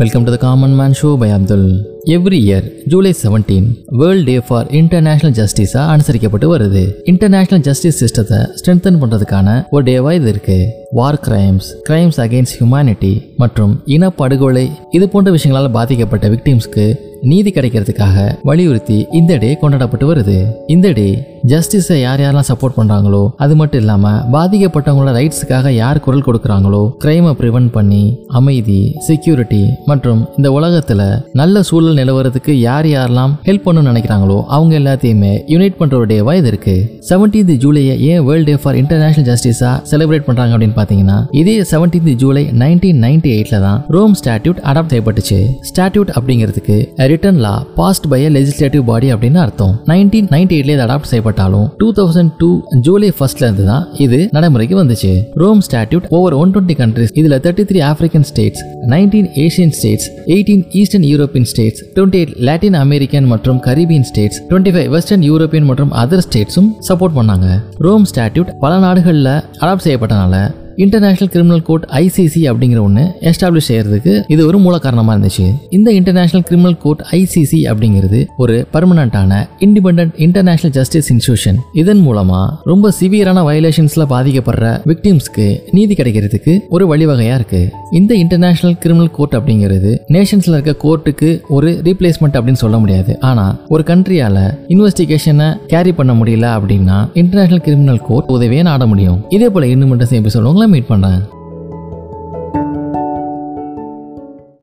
Welcome to the common man show by Abdul every year July seventeen world day for international ஜஸ்டிஸா அனுசரிக்கப்பட்டு வருது. International justice சிஸ்டத்தை strengthen பண்றதுக்கான ஒரு டேவா இது இருக்கு. War crimes crimes against humanity மற்றும் இனப்படுகொலை இது போன்ற விஷயங்களால் பாதிக்கப்பட்ட விக்டிம்ஸ்க்கு நீதி கிடைக்கிறதுக்காக வலியுறுத்தி இந்த டே கொண்டாடப்பட்டு வருது. இந்த டே ஜஸ்டிஸை யார் யாரெல்லாம் சப்போர்ட் பண்ணுறாங்களோ அது மட்டும் இல்லாமல் பாதிக்கப்பட்டவங்களோட ரைட்ஸுக்காக யார் குரல் கொடுக்குறாங்களோ கிரைமை ப்ரிவென்ட் பண்ணி அமைதி செக்யூரிட்டி மற்றும் இந்த உலகத்தில் நல்ல சூழல் நிலவரத்துக்கு யார் யாரெல்லாம் ஹெல்ப் பண்ணணும்னு நினைக்கிறாங்களோ அவங்க எல்லாத்தையுமே யுனைட் பண்ணுற ஒரு டேவா இது இருக்குது செவன்டீன்த் ஜூலையை ஏன் வேர்ல்ட் டே ஃபார் இன்டர்நேஷனல் ஜஸ்டிஸாக செலிப்ரேட் பண்ணுறாங்க அப்படின்னு பார்த்தீங்கன்னா இதே செவன்டீன்த் ஜூலை நைன்டீன் நைன்டி எயிட்டில் தான் ரோம் ஸ்டாட்யூட் அடாப்ட் செய்யப்பட்டுச்சு. ஸ்டாட்யூட் அப்படிங்கிறதுக்கு written law passed by legislative body அப்படின்னு அர்த்தம். நைன்டீன் நைன்டி எயிட்லேயே அடாப்ட் செய்யப்பட்டு செய்யப்பட்டாலும் டூ தௌசண்ட் டூ ஜூலை ஃபர்ஸ்ட்ல இருந்து தான் இது நடைமுறைக்கு வந்துச்சு. Rome statute over one twenty countries இதுல thirty three African states nineteen Asian states eighteen eastern European states twenty eight Latin American மற்றும் Caribbean states twenty five western European மற்றும் other ஸ்டேட்ஸும் சப்போர்ட் பண்ணாங்க. ரோம் ஸ்டாட்யூட் பல நாடுகளில் adopt செய்யப்பட்டனால international criminal court ICC அப்படிங்கிற ஒன்று எஸ்டாப்ளிஷ் செய்யறதுக்கு இது ஒரு மூல காரணமாக இருந்துச்சு. இந்த இன்டர்நேஷனல் கிரிமினல் கோர்ட் ஐசிசி அப்படிங்கிறது ஒரு பர்மனண்டான இண்டிபெண்ட் இன்டர்நேஷனல் ஜஸ்டிஸ் இன்ஸ்டியூஷன் இதன் மூலமா ரொம்ப சிவியரான வயலேஷன்ஸ்ல பாதிக்கப்படுற விக்டிம்ஸ்க்கு நீதி கிடைக்கிறதுக்கு ஒரு வழிவகையா இருக்கு. இந்த இன்டர்நேஷனல் கிரிமினல் கோர்ட் அப்படிங்கிறது நேஷன்ஸ்ல இருக்க கோர்ட்டுக்கு ஒரு ரீப்ளேஸ்மெண்ட் அப்படின்னு சொல்ல முடியாது. ஆனா ஒரு கண்ட்ரியால இன்வெஸ்டிகேஷனை கேரி பண்ண முடியல அப்படின்னா இன்டர்நேஷனல் கிரிமினல் கோர்ட் உதவியே நாட முடியும். இதே போல இன்னும் மட்டும் எபிசோட் மீட் பண்ணுறேன்